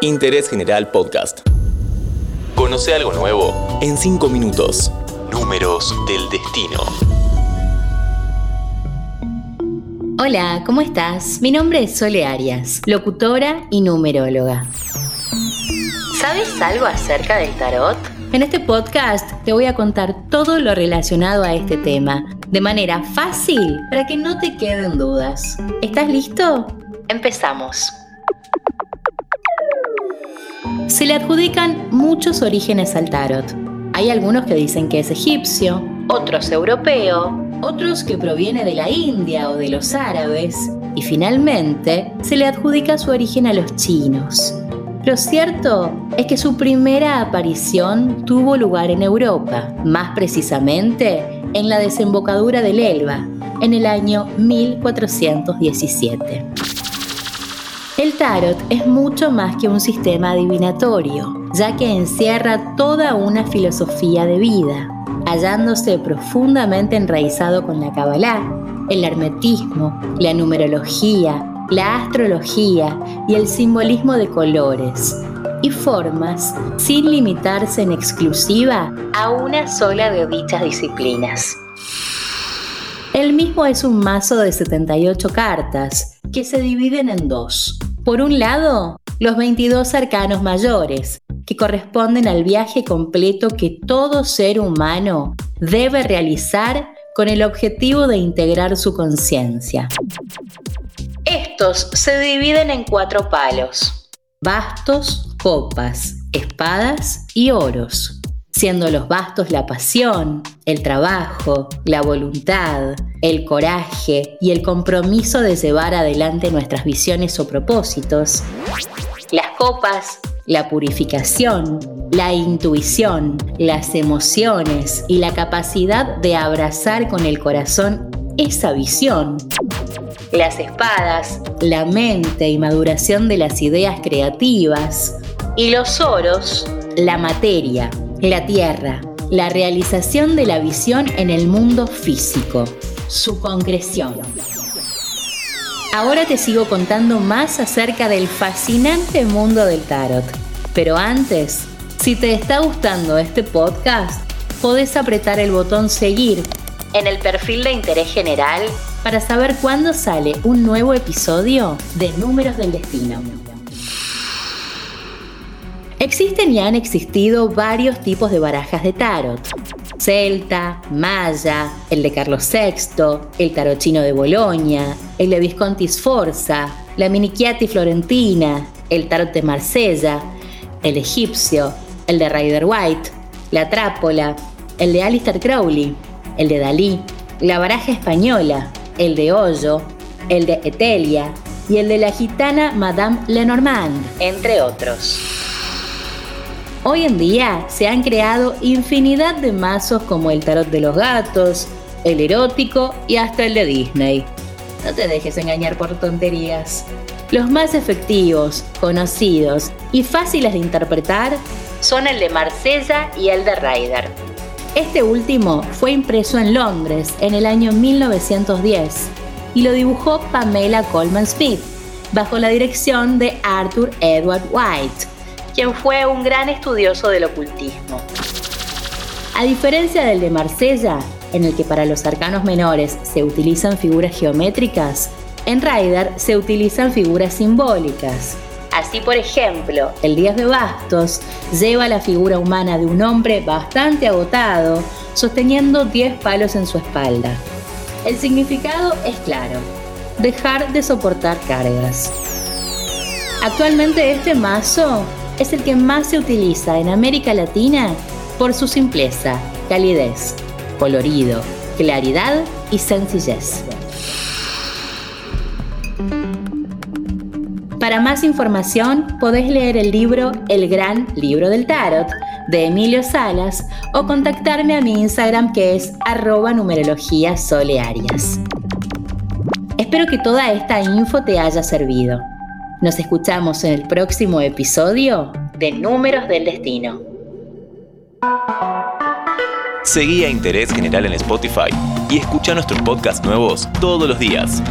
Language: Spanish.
Interés General Podcast. Conoce algo nuevo en 5 minutos. Números del destino. Hola, ¿cómo estás? Mi nombre es Sole Arias, locutora y numeróloga. ¿Sabes algo acerca del tarot? En este podcast te voy a contar todo lo relacionado a este tema, de manera fácil para que no te queden dudas. ¿Estás listo? Empezamos. Se le adjudican muchos orígenes al tarot. Hay algunos que dicen que es egipcio, otros europeo, otros que proviene de la India o de los árabes, y finalmente se le adjudica su origen a los chinos. Lo cierto es que su primera aparición tuvo lugar en Europa, más precisamente en la desembocadura del Elba, en el año 1417. El tarot es mucho más que un sistema adivinatorio, ya que encierra toda una filosofía de vida, hallándose profundamente enraizado con la Kabbalah, el hermetismo, la numerología, la astrología y el simbolismo de colores y formas sin limitarse en exclusiva a una sola de dichas disciplinas. El mismo es un mazo de 78 cartas que se dividen en dos. Por un lado, los 22 arcanos mayores, que corresponden al viaje completo que todo ser humano debe realizar con el objetivo de integrar su conciencia. Estos se dividen en cuatro palos, bastos, copas, espadas y oros, siendo los bastos la pasión, el trabajo, la voluntad, el coraje y el compromiso de llevar adelante nuestras visiones o propósitos. Las copas, la purificación, la intuición, las emociones y la capacidad de abrazar con el corazón esa visión. Las espadas, la mente y maduración de las ideas creativas, y los oros, la materia, la tierra, la realización de la visión en el mundo físico, su concreción. Ahora te sigo contando más acerca del fascinante mundo del tarot. Pero antes, si te está gustando este podcast, podés apretar el botón seguir en el perfil de interés general para saber cuándo sale un nuevo episodio de Números del Destino. Existen y han existido varios tipos de barajas de tarot. Celta, Maya, el de Carlos VI, el tarot chino de Bolonia, el de Visconti Sforza, la Minichiati Florentina, el tarot de Marsella, el egipcio, el de Rider White, la trápola, el de Alistair Crowley, el de Dalí, la baraja española, el de Hoyo, el de Etelia y el de la gitana Madame Lenormand, entre otros. Hoy en día se han creado infinidad de mazos como el tarot de los gatos, el erótico y hasta el de Disney. No te dejes engañar por tonterías. Los más efectivos, conocidos y fáciles de interpretar son el de Marsella y el de Ryder. Este último fue impreso en Londres en el año 1910 y lo dibujó Pamela Coleman Smith bajo la dirección de Arthur Edward White, quien fue un gran estudioso del ocultismo. A diferencia del de Marsella, en el que para los arcanos menores se utilizan figuras geométricas, en Rider se utilizan figuras simbólicas. Así, por ejemplo, el 10 de bastos lleva la figura humana de un hombre bastante agotado, sosteniendo 10 palos en su espalda. El significado es claro, dejar de soportar cargas. Actualmente este mazo es el que más se utiliza en América Latina por su simpleza, calidez, colorido, claridad y sencillez. Para más información podés leer el libro El Gran Libro del Tarot de Emilio Salas o contactarme a mi Instagram que es arroba numerología solearias. Espero que toda esta info te haya servido. Nos escuchamos en el próximo episodio de Números del Destino. Seguí a Interés General en Spotify y escucha nuestros podcasts nuevos todos los días.